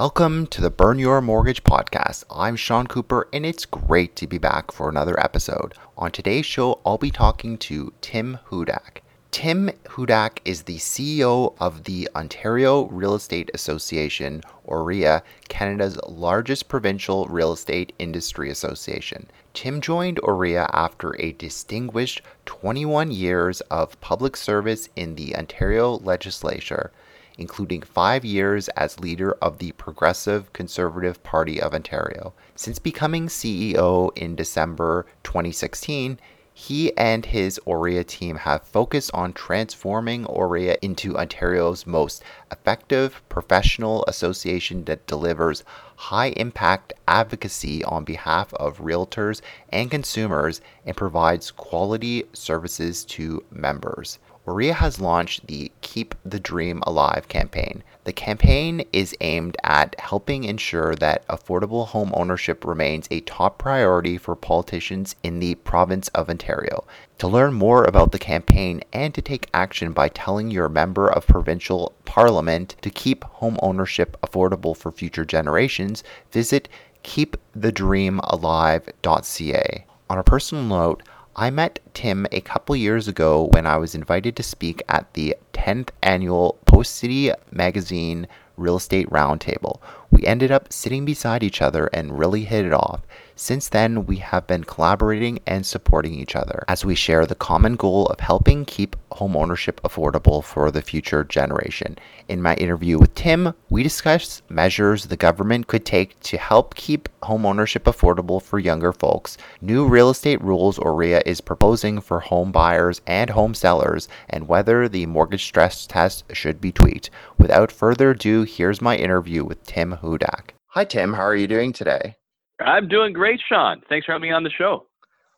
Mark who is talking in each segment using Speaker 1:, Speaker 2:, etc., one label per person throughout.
Speaker 1: Welcome to the Burn Your Mortgage podcast. I'm Sean Cooper, and it's great to be back for another episode. On today's show, I'll be talking to Tim Hudak. Tim Hudak is the CEO of the Ontario Real Estate Association, or REA, Canada's largest provincial real estate industry association. Tim joined OREA after a distinguished 21 years of public service in the Ontario legislature including five years as leader of the Progressive Conservative Party of Ontario. Since becoming CEO in December 2016, he and his OREA team have focused on transforming OREA into Ontario's most effective professional association that delivers high impact advocacy on behalf of realtors and consumers and provides quality services to members. OREA has launched the Keep the Dream Alive campaign. The campaign is aimed at helping ensure that affordable home ownership remains a top priority for politicians in the province of Ontario. To learn more about the campaign and to take action by telling your member of provincial parliament to keep home ownership affordable for future generations, visit keepthedreamalive.ca. On a personal note, I met Tim a couple years ago when I was invited to speak at the 10th annual Post City Magazine Real Estate Roundtable. We ended up sitting beside each other and really hit it off. Since then, we have been collaborating and supporting each other as we share the common goal of helping keep homeownership affordable for the future generation. In my interview with Tim, we discuss measures the government could take to help keep homeownership affordable for younger folks, new real estate rules OREA is proposing for home buyers and home sellers, and whether the mortgage stress test should be tweaked. Without further ado, here's my interview with Tim Hudak. Hi, Tim. How are you doing today?
Speaker 2: I'm doing great, Sean. Thanks for having me on the show.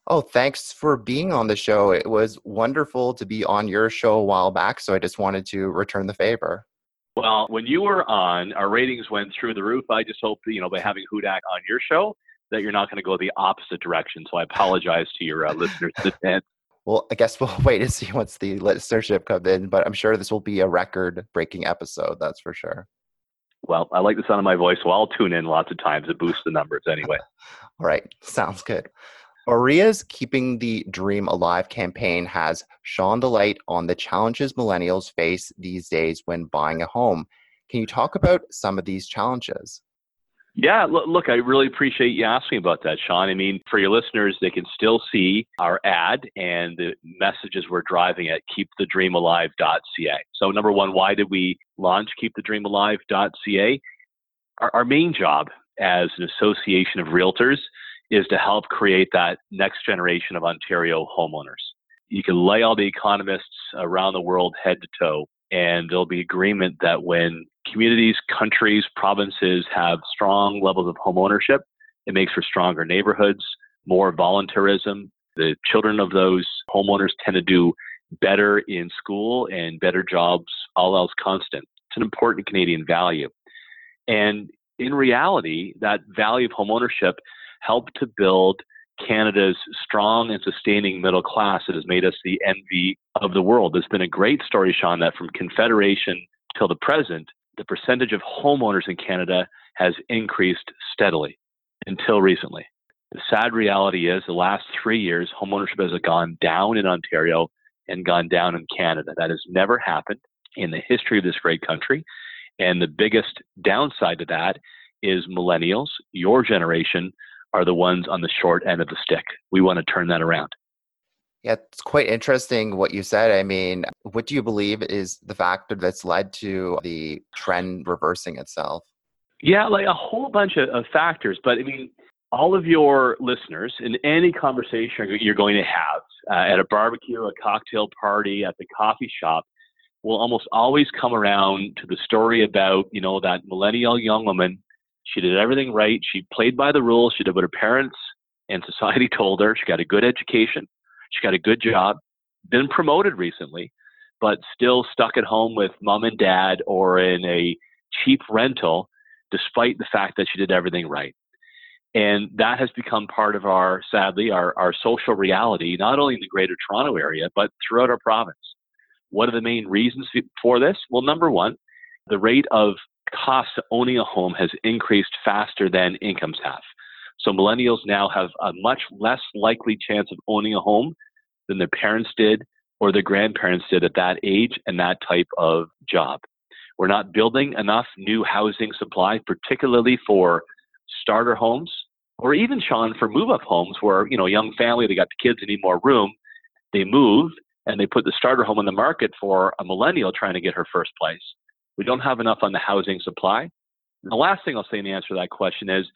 Speaker 1: Oh, thanks for being on the show. It was wonderful to be on your show a while back, so I just wanted to return the favor.
Speaker 2: Well, when you were on, our ratings went through the roof. I just hope, that, you know, by having Hudak on your show, that you're not going to go the opposite direction. So I apologize to your uh, listeners.
Speaker 1: Well, I guess we'll wait and see once the listenership comes in, but I'm sure this will be a record-breaking episode. That's for sure.
Speaker 2: Well, I like the sound of my voice, so I'll tune in lots of times. It boosts the numbers anyway.
Speaker 1: All right, sounds good. OREA's Keeping the Dream Alive campaign has shone the light on the challenges millennials face these days when buying a home. Can you talk about some of these challenges?
Speaker 2: Yeah, look, I really appreciate you asking about that, Sean. I mean, for your listeners, they can still see our ad and the messages we're driving at keepthedreamalive.ca. So, number one, why did we launch keepthedreamalive.ca? Our, our main job as an association of realtors is to help create that next generation of Ontario homeowners. You can lay all the economists around the world head to toe, and there'll be agreement that when communities, countries, provinces have strong levels of home ownership. It makes for stronger neighborhoods, more voluntarism. The children of those homeowners tend to do better in school and better jobs, all else constant. It's an important Canadian value. And in reality, that value of homeownership helped to build Canada's strong and sustaining middle class that has made us the envy of the world. There's been a great story, Sean, that from Confederation till the present, the percentage of homeowners in Canada has increased steadily until recently. The sad reality is the last three years, homeownership has gone down in Ontario and gone down in Canada. That has never happened in the history of this great country. And the biggest downside to that is millennials, your generation, are the ones on the short end of the stick. We want to turn that around.
Speaker 1: Yeah, it's quite interesting what you said. I mean, what do you believe is the factor that's led to the trend reversing itself?
Speaker 2: Yeah, like a whole bunch of, of factors. But I mean, all of your listeners in any conversation you're going to have uh, at a barbecue, a cocktail party, at the coffee shop, will almost always come around to the story about, you know, that millennial young woman. She did everything right. She played by the rules. She did what her parents and society told her. She got a good education. She got a good job, been promoted recently, but still stuck at home with mom and dad or in a cheap rental, despite the fact that she did everything right. And that has become part of our, sadly, our, our social reality, not only in the greater Toronto area, but throughout our province. What are the main reasons for this? Well, number one, the rate of cost of owning a home has increased faster than incomes have. So millennials now have a much less likely chance of owning a home than their parents did or their grandparents did at that age and that type of job. We're not building enough new housing supply, particularly for starter homes or even Sean for move up homes where, you know, young family, they got the kids, they need more room. They move and they put the starter home on the market for a millennial trying to get her first place. We don't have enough on the housing supply. And the last thing I'll say in the answer to that question is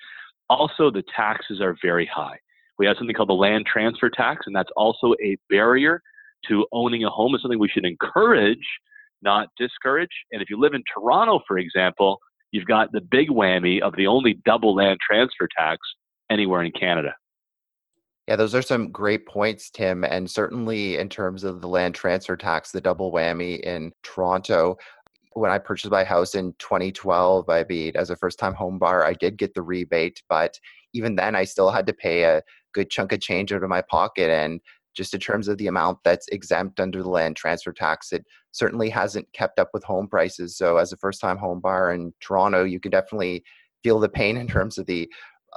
Speaker 2: also the taxes are very high. We have something called the land transfer tax, and that's also a barrier to owning a home. It's something we should encourage, not discourage. And if you live in Toronto, for example, you've got the big whammy of the only double land transfer tax anywhere in Canada.
Speaker 1: Yeah, those are some great points, Tim. And certainly in terms of the land transfer tax, the double whammy in Toronto. When I purchased my house in 2012, I mean, as a first time home buyer, I did get the rebate, but even then, I still had to pay a good chunk of change out of my pocket. And just in terms of the amount that's exempt under the land transfer tax, it certainly hasn't kept up with home prices. So, as a first time home buyer in Toronto, you can definitely feel the pain in terms of the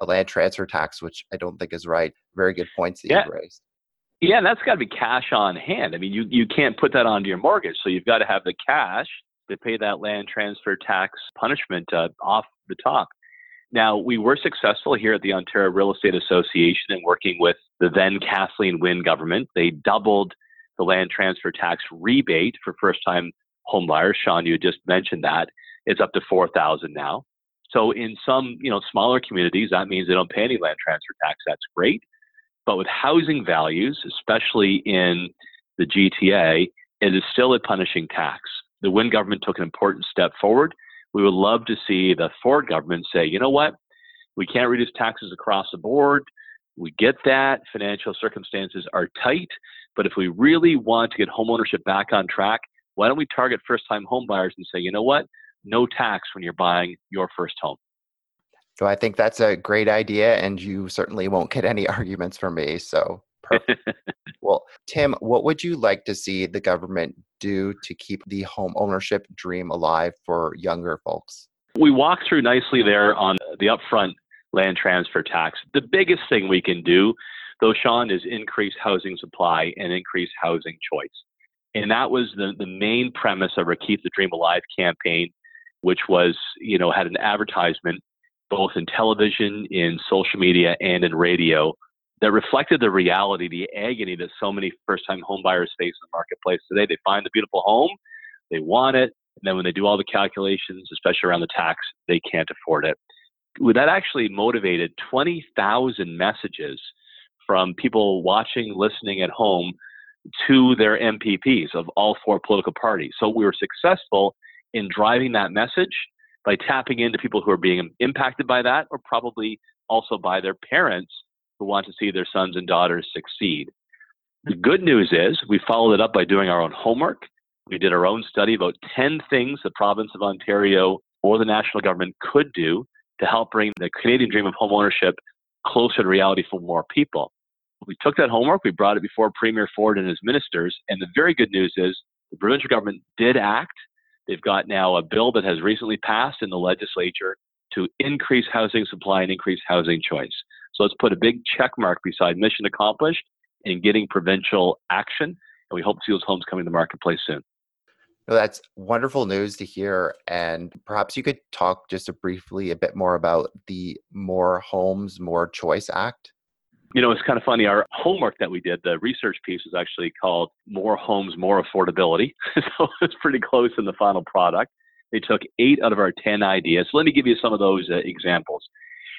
Speaker 1: uh, land transfer tax, which I don't think is right. Very good points that yeah. you've raised.
Speaker 2: Yeah, that's got to be cash on hand. I mean, you, you can't put that onto your mortgage, so you've got to have the cash to pay that land transfer tax punishment uh, off the top. Now, we were successful here at the Ontario Real Estate Association in working with the then Kathleen Wynne government. They doubled the land transfer tax rebate for first time homebuyers. Sean, you just mentioned that. It's up to 4000 now. So in some, you know, smaller communities, that means they don't pay any land transfer tax. That's great. But with housing values, especially in the GTA, it is still a punishing tax. The Wynne government took an important step forward. We would love to see the Ford government say, you know what, we can't reduce taxes across the board. We get that financial circumstances are tight, but if we really want to get homeownership back on track, why don't we target first-time homebuyers and say, you know what, no tax when you're buying your first home.
Speaker 1: So I think that's a great idea, and you certainly won't get any arguments from me. So perfect. well, Tim, what would you like to see the government do to keep the home ownership dream alive for younger folks?
Speaker 2: We walk through nicely there on the upfront land transfer tax. The biggest thing we can do, though, Sean, is increase housing supply and increase housing choice. And that was the, the main premise of our Keep the Dream Alive campaign which was, you know, had an advertisement both in television, in social media, and in radio that reflected the reality, the agony that so many first time homebuyers face in the marketplace today. They find the beautiful home, they want it, and then when they do all the calculations, especially around the tax, they can't afford it. That actually motivated 20,000 messages from people watching, listening at home to their MPPs of all four political parties. So we were successful in driving that message by tapping into people who are being impacted by that or probably also by their parents who want to see their sons and daughters succeed. The good news is we followed it up by doing our own homework. We did our own study about 10 things the province of Ontario or the national government could do to help bring the Canadian dream of homeownership closer to reality for more people. We took that homework, we brought it before Premier Ford and his ministers, and the very good news is the provincial government did act They've got now a bill that has recently passed in the legislature to increase housing supply and increase housing choice. So let's put a big check mark beside mission accomplished in getting provincial action. And we hope to see those homes coming to the marketplace soon.
Speaker 1: Well, that's wonderful news to hear. And perhaps you could talk just a briefly a bit more about the More Homes, More Choice Act.
Speaker 2: You know, it's kind of funny. Our homework that we did, the research piece, was actually called More Homes, More Affordability. so it's pretty close in the final product. They took eight out of our 10 ideas. So let me give you some of those uh, examples.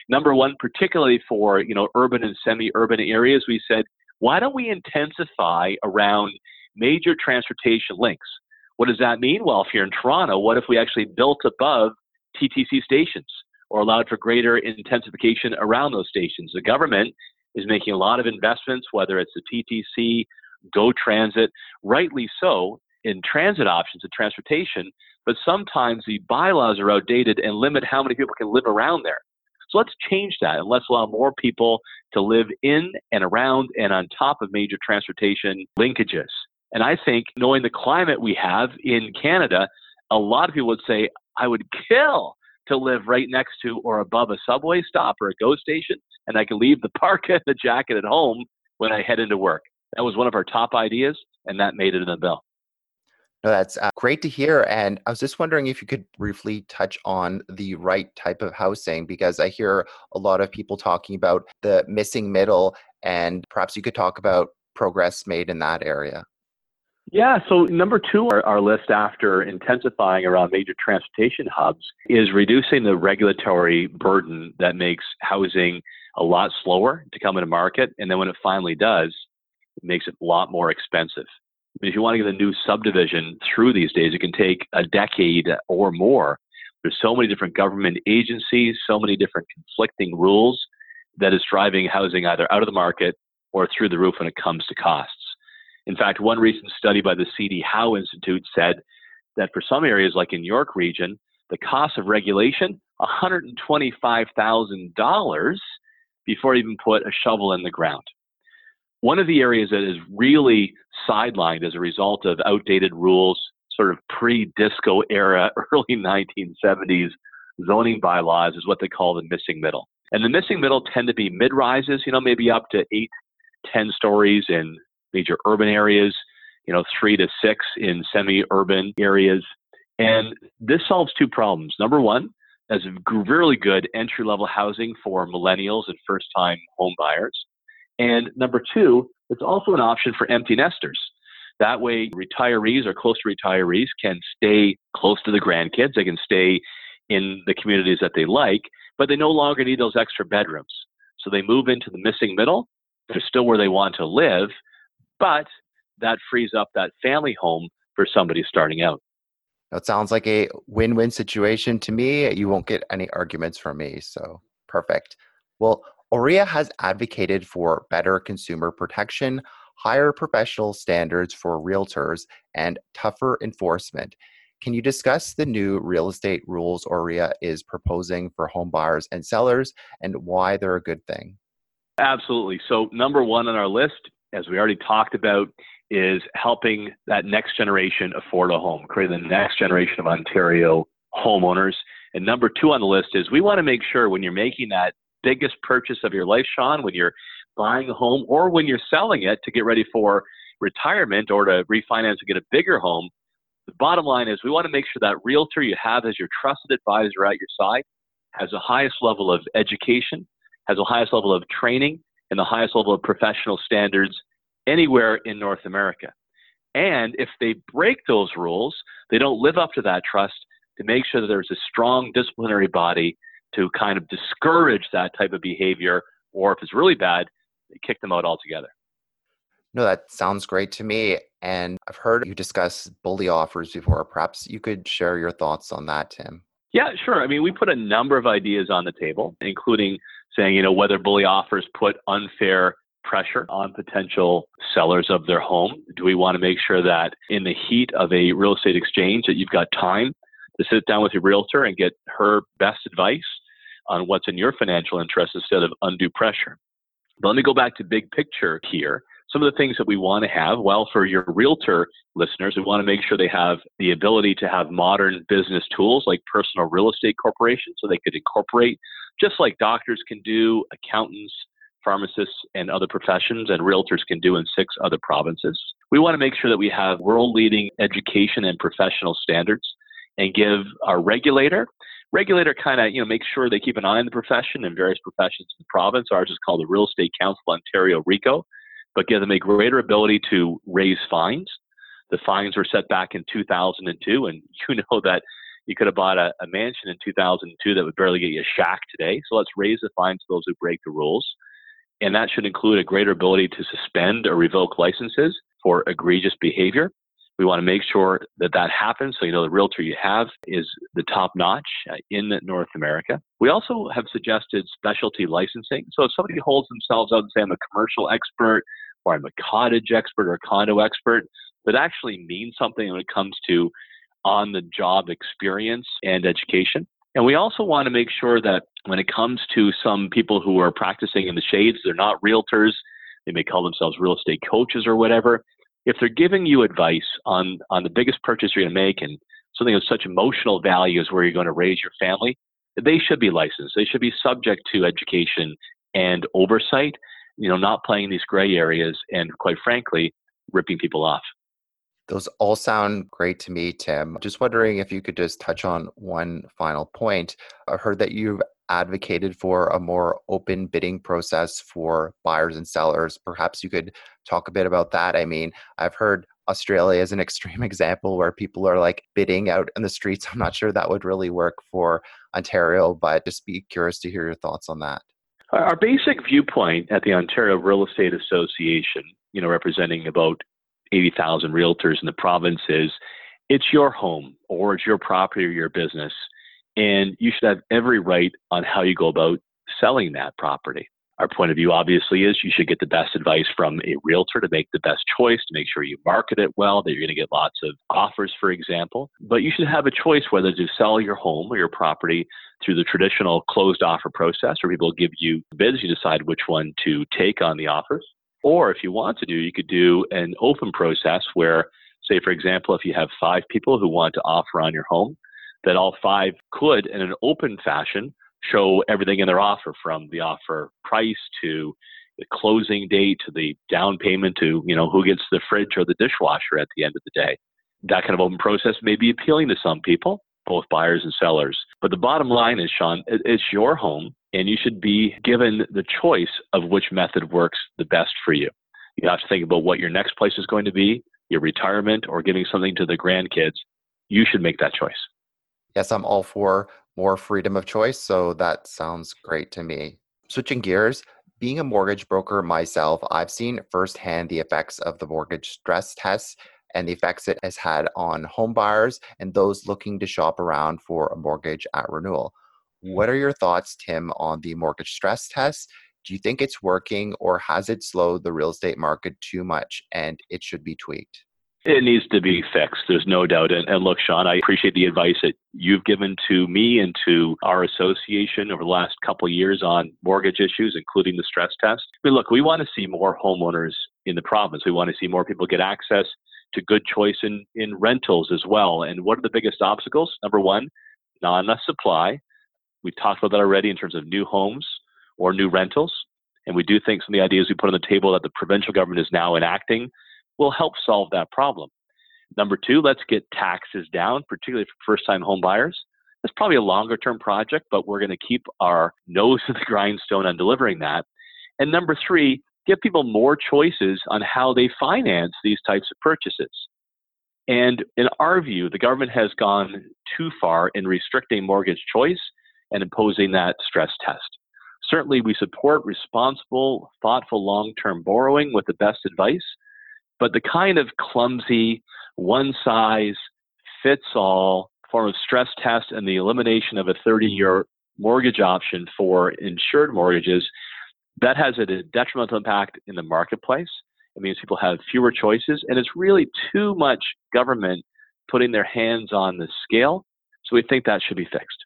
Speaker 2: Number one, particularly for, you know, urban and semi-urban areas, we said, why don't we intensify around major transportation links? What does that mean? Well, if you're in Toronto, what if we actually built above TTC stations or allowed for greater intensification around those stations? The government is making a lot of investments, whether it's the TTC, Go Transit, rightly so, in transit options and transportation, but sometimes the bylaws are outdated and limit how many people can live around there. So let's change that and let's allow more people to live in and around and on top of major transportation linkages. And I think knowing the climate we have in Canada, a lot of people would say, I would kill to live right next to or above a subway stop or a GO station, and I can leave the parka and the jacket at home when I head into work. That was one of our top ideas, and that made it in the bill.
Speaker 1: No, that's uh, great to hear. And I was just wondering if you could briefly touch on the right type of housing, because I hear a lot of people talking about the missing middle, and perhaps you could talk about progress made in that area.
Speaker 2: Yeah, so number two on our list after intensifying around major transportation hubs is reducing the regulatory burden that makes housing a lot slower to come into market. And then when it finally does, it makes it a lot more expensive. If you want to get a new subdivision through these days, it can take a decade or more. There's so many different government agencies, so many different conflicting rules that is driving housing either out of the market or through the roof when it comes to costs. In fact, one recent study by the CD Howe Institute said that for some areas, like in York region, the cost of regulation, $125,000 before even put a shovel in the ground. One of the areas that is really sidelined as a result of outdated rules, sort of pre disco era, early 1970s zoning bylaws, is what they call the missing middle. And the missing middle tend to be mid rises, you know, maybe up to eight, 10 stories in major urban areas, you know, three to six in semi urban areas. And this solves two problems. Number one, as really good entry level housing for millennials and first time home buyers. And number two, it's also an option for empty nesters. That way, retirees or close to retirees can stay close to the grandkids. They can stay in the communities that they like, but they no longer need those extra bedrooms. So they move into the missing middle. They're still where they want to live, but that frees up that family home for somebody starting out.
Speaker 1: That sounds like a win win situation to me. You won't get any arguments from me. So perfect. Well, OREA has advocated for better consumer protection, higher professional standards for realtors, and tougher enforcement. Can you discuss the new real estate rules OREA is proposing for home buyers and sellers and why they're a good thing?
Speaker 2: Absolutely. So, number one on our list, as we already talked about, is helping that next generation afford a home, creating the next generation of Ontario homeowners. And number two on the list is we want to make sure when you're making that biggest purchase of your life, Sean, when you're buying a home or when you're selling it to get ready for retirement or to refinance and get a bigger home, the bottom line is we want to make sure that realtor you have as your trusted advisor at your side has the highest level of education, has the highest level of training, and the highest level of professional standards anywhere in North America. And if they break those rules, they don't live up to that trust to make sure that there's a strong disciplinary body to kind of discourage that type of behavior, or if it's really bad, kick them out altogether.
Speaker 1: No, that sounds great to me. And I've heard you discuss bully offers before. Perhaps you could share your thoughts on that, Tim.
Speaker 2: Yeah, sure. I mean, we put a number of ideas on the table, including saying, you know, whether bully offers put unfair pressure on potential sellers of their home. Do we want to make sure that in the heat of a real estate exchange that you've got time to sit down with your realtor and get her best advice on what's in your financial interest instead of undue pressure. But let me go back to big picture here. Some of the things that we want to have, well, for your realtor listeners, we want to make sure they have the ability to have modern business tools like personal real estate corporations so they could incorporate, just like doctors can do, accountants, pharmacists, and other professions, and realtors can do in six other provinces. We want to make sure that we have world leading education and professional standards and give our regulator regulator kind of you know makes sure they keep an eye on the profession and various professions in the province. Ours is called the Real Estate Council Ontario RECO, but give them a greater ability to raise fines. The fines were set back in 2002, and you know that you could have bought a, a mansion in 2002 that would barely get you a shack today. So let's raise the fines to those who break the rules. And that should include a greater ability to suspend or revoke licenses for egregious behavior. We want to make sure that that happens so you know the realtor you have is the top notch uh, in North America. We also have suggested specialty licensing. So if somebody holds themselves out and say, I'm a commercial expert or I'm a cottage expert or a condo expert, that actually means something when it comes to on the job experience and education. And we also want to make sure that when it comes to some people who are practicing in the shades, they're not realtors, they may call themselves real estate coaches or whatever. If they're giving you advice on, on the biggest purchase you're going to make and something of such emotional value as where you're going to raise your family, they should be licensed. They should be subject to education and oversight, you know, not playing these gray areas and quite frankly, ripping people off.
Speaker 1: Those all sound great to me, Tim. Just wondering if you could just touch on one final point. I heard that you've advocated for a more open bidding process for buyers and sellers. Perhaps you could talk a bit about that. I mean, I've heard Australia is an extreme example where people are like bidding out in the streets. I'm not sure that would really work for Ontario, but just be curious to hear your thoughts on that.
Speaker 2: Uh, our basic viewpoint at the Ontario Real Estate Association, you know, representing about 80,000 realtors in the province is it's your home or it's your property or your business. And you should have every right on how you go about selling that property. Our point of view, obviously, is you should get the best advice from a realtor to make the best choice, to make sure you market it well, that you're going to get lots of offers, for example. But you should have a choice whether to sell your home or your property through the traditional closed offer process, where people give you bids, you decide which one to take on the offers, or if you want to do, you could do an open process where, say, for example, if you have five people who want to offer on your home, that all five could, in an open fashion, show everything in their offer from the offer price to the closing date to the down payment to, you know, who gets the fridge or the dishwasher at the end of the day. That kind of open process may be appealing to some people, both buyers and sellers. But the bottom line is, Sean, it's your home and you should be given the choice of which method works the best for you. You have to think about what your next place is going to be, your retirement, or giving something to the grandkids. You should make that choice.
Speaker 1: Yes, I'm all for more freedom of choice. So that sounds great to me. Switching gears, being a mortgage broker myself, I've seen firsthand the effects of the mortgage stress test and the effects it has had on home buyers and those looking to shop around for a mortgage at renewal. What mm. are your thoughts, Tim, on the mortgage stress test? Do you think it's working or has it slowed the real estate market too much and it should be tweaked?
Speaker 2: It needs to be fixed. There's no doubt. And, and, look, Sean, I appreciate the advice that you've given to me and to our association over the last couple of years on mortgage issues, including the stress test. I mean, look, we want to see more homeowners in the province. We want to see more people get access to good choice in, in rentals as well. And what are the biggest obstacles? Number one, not enough supply. We've talked about that already in terms of new homes or new rentals. And we do think some of the ideas we put on the table that the provincial government is now enacting will help solve that problem. Number two, let's get taxes down, particularly for first time home buyers. It's probably a longer term project, but we're going to keep our nose to the grindstone on delivering that. And number three, give people more choices on how they finance these types of purchases. And in our view, the government has gone too far in restricting mortgage choice and imposing that stress test. Certainly, we support responsible, thoughtful long term borrowing with the best advice, but the kind of clumsy, one size fits all form of stress test and the elimination of a 30 year mortgage option for insured mortgages, that has a detrimental impact in the marketplace. It means people have fewer choices, and it's really too much government putting their hands on the scale. So we think that should be fixed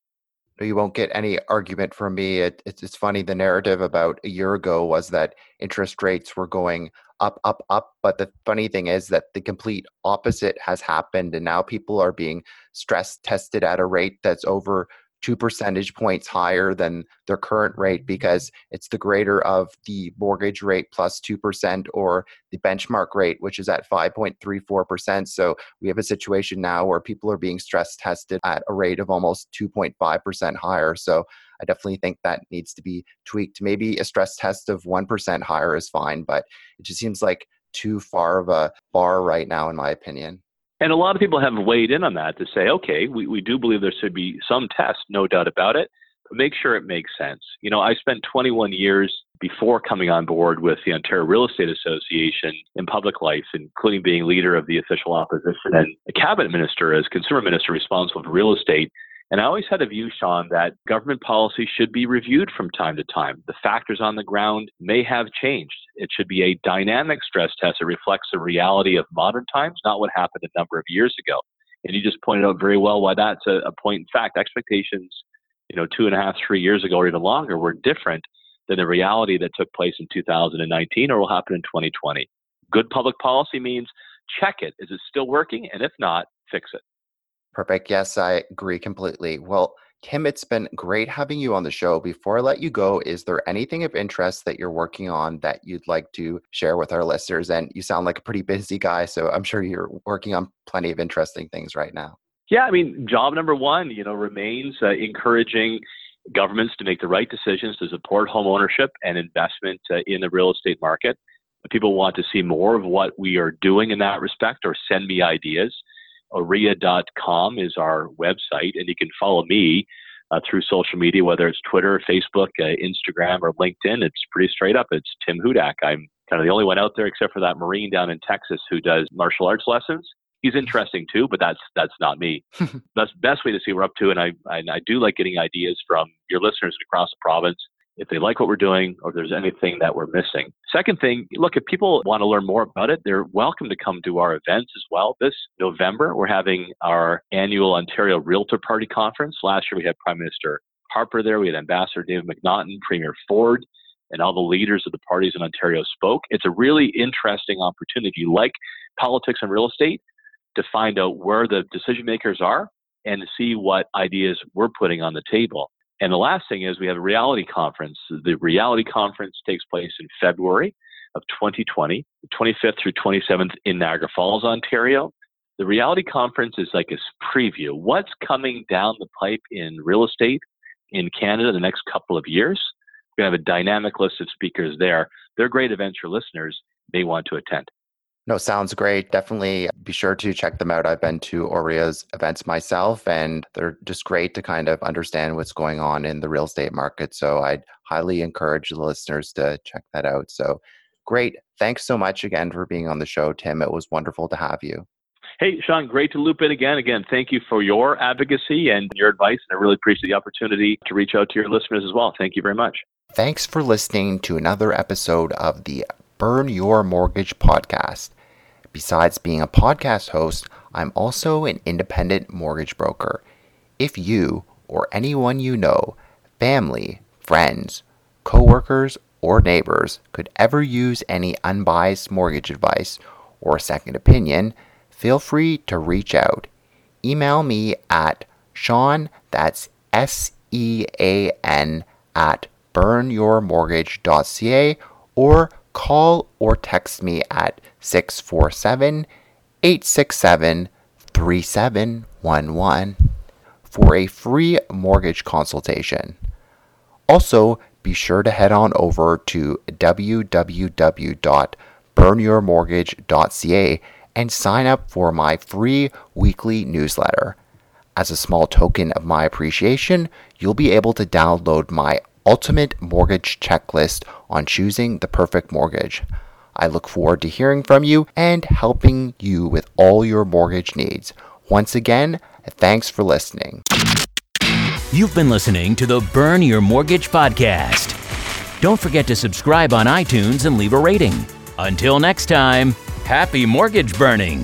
Speaker 1: you won't get any argument from me. It, it's, it's funny. The narrative about a year ago was that interest rates were going up, up, up. But the funny thing is that the complete opposite has happened. And now people are being stress tested at a rate that's over two percentage points higher than their current rate because it's the greater of the mortgage rate plus 2% or the benchmark rate, which is at 5.34%. So we have a situation now where people are being stress tested at a rate of almost 2.5% higher. So I definitely think that needs to be tweaked. Maybe a stress test of 1% higher is fine, but it just seems like too far of a bar right now, in my opinion.
Speaker 2: And a lot of people have weighed in on that to say, okay, we, we do believe there should be some test, no doubt about it. But make sure it makes sense. You know, I spent 21 years before coming on board with the Ontario Real Estate Association in public life, including being leader of the official opposition and a cabinet minister as consumer minister responsible for real estate. And I always had a view, Sean, that government policy should be reviewed from time to time. The factors on the ground may have changed. It should be a dynamic stress test that reflects the reality of modern times, not what happened a number of years ago. And you just pointed out very well why that's a, a point in fact. Expectations, you know, two and a half, three years ago or even longer were different than the reality that took place in 2019 or will happen in 2020. Good public policy means check it. Is it still working? And if not, fix it.
Speaker 1: Perfect. Yes, I agree completely. Well, Tim, it's been great having you on the show. Before I let you go, is there anything of interest that you're working on that you'd like to share with our listeners? And you sound like a pretty busy guy, so I'm sure you're working on plenty of interesting things right now.
Speaker 2: Yeah, I mean, job number one, you know, remains uh, encouraging governments to make the right decisions to support home ownership and investment uh, in the real estate market. People want to see more of what we are doing in that respect or send me ideas. OREA.com is our website, and you can follow me uh, through social media, whether it's Twitter, Facebook, uh, Instagram, or LinkedIn. It's pretty straight up. It's Tim Hudak. I'm kind of the only one out there except for that Marine down in Texas who does martial arts lessons he's interesting too, but that's that's not me. that's the best way to see what we're up to, and I, I I do like getting ideas from your listeners across the province if they like what we're doing or there's anything that we're missing. Second thing, look, if people want to learn more about it, they're welcome to come to our events as well. This November, we're having our annual Ontario Realtor Party Conference. Last year, we had Prime Minister Harper there, we had Ambassador David McNaughton, Premier Ford, and all the leaders of the parties in Ontario spoke. It's a really interesting opportunity. If you like politics and real estate, to find out where the decision makers are and see what ideas we're putting on the table. And the last thing is we have a reality conference. The reality conference takes place in February of 2020, 25th through 27th in Niagara Falls, Ontario. The reality conference is like a preview. What's coming down the pipe in real estate in Canada the next couple of years? We're going to have a dynamic list of speakers there. They're great events your listeners may want to attend.
Speaker 1: No, sounds great. Definitely uh, be sure to check them out. I've been to OREA's events myself, and they're just great to kind of understand what's going on in the real estate market. So I'd highly encourage the listeners to check that out. So great. Thanks so much again for being on the show, Tim. It was wonderful to have you.
Speaker 2: Hey, Sean, great to loop in again. Again, thank you for your advocacy and your advice. And I really appreciate the opportunity to reach out to your listeners as well. Thank you very much.
Speaker 1: Thanks for listening to another episode of the Burn Your Mortgage podcast. Besides being a podcast host, I'm also an independent mortgage broker. If you or anyone you know, family, friends, coworkers, or neighbors could ever use any unbiased mortgage advice or second opinion, feel free to reach out. Email me at Sean, that's S E A N, at burnyourmortgage.ca or call or text me at 647 867 3711 for a free mortgage consultation. Also, be sure to head on over to www.burnyourmortgage.ca and sign up for my free weekly newsletter. As a small token of my appreciation, you'll be able to download my ultimate mortgage checklist on choosing the perfect mortgage. I look forward to hearing from you and helping you with all your mortgage needs. Once again, thanks for listening.
Speaker 3: You've been listening to the Burn Your Mortgage podcast. Don't forget to subscribe on iTunes and leave a rating. Until next time, happy mortgage burning.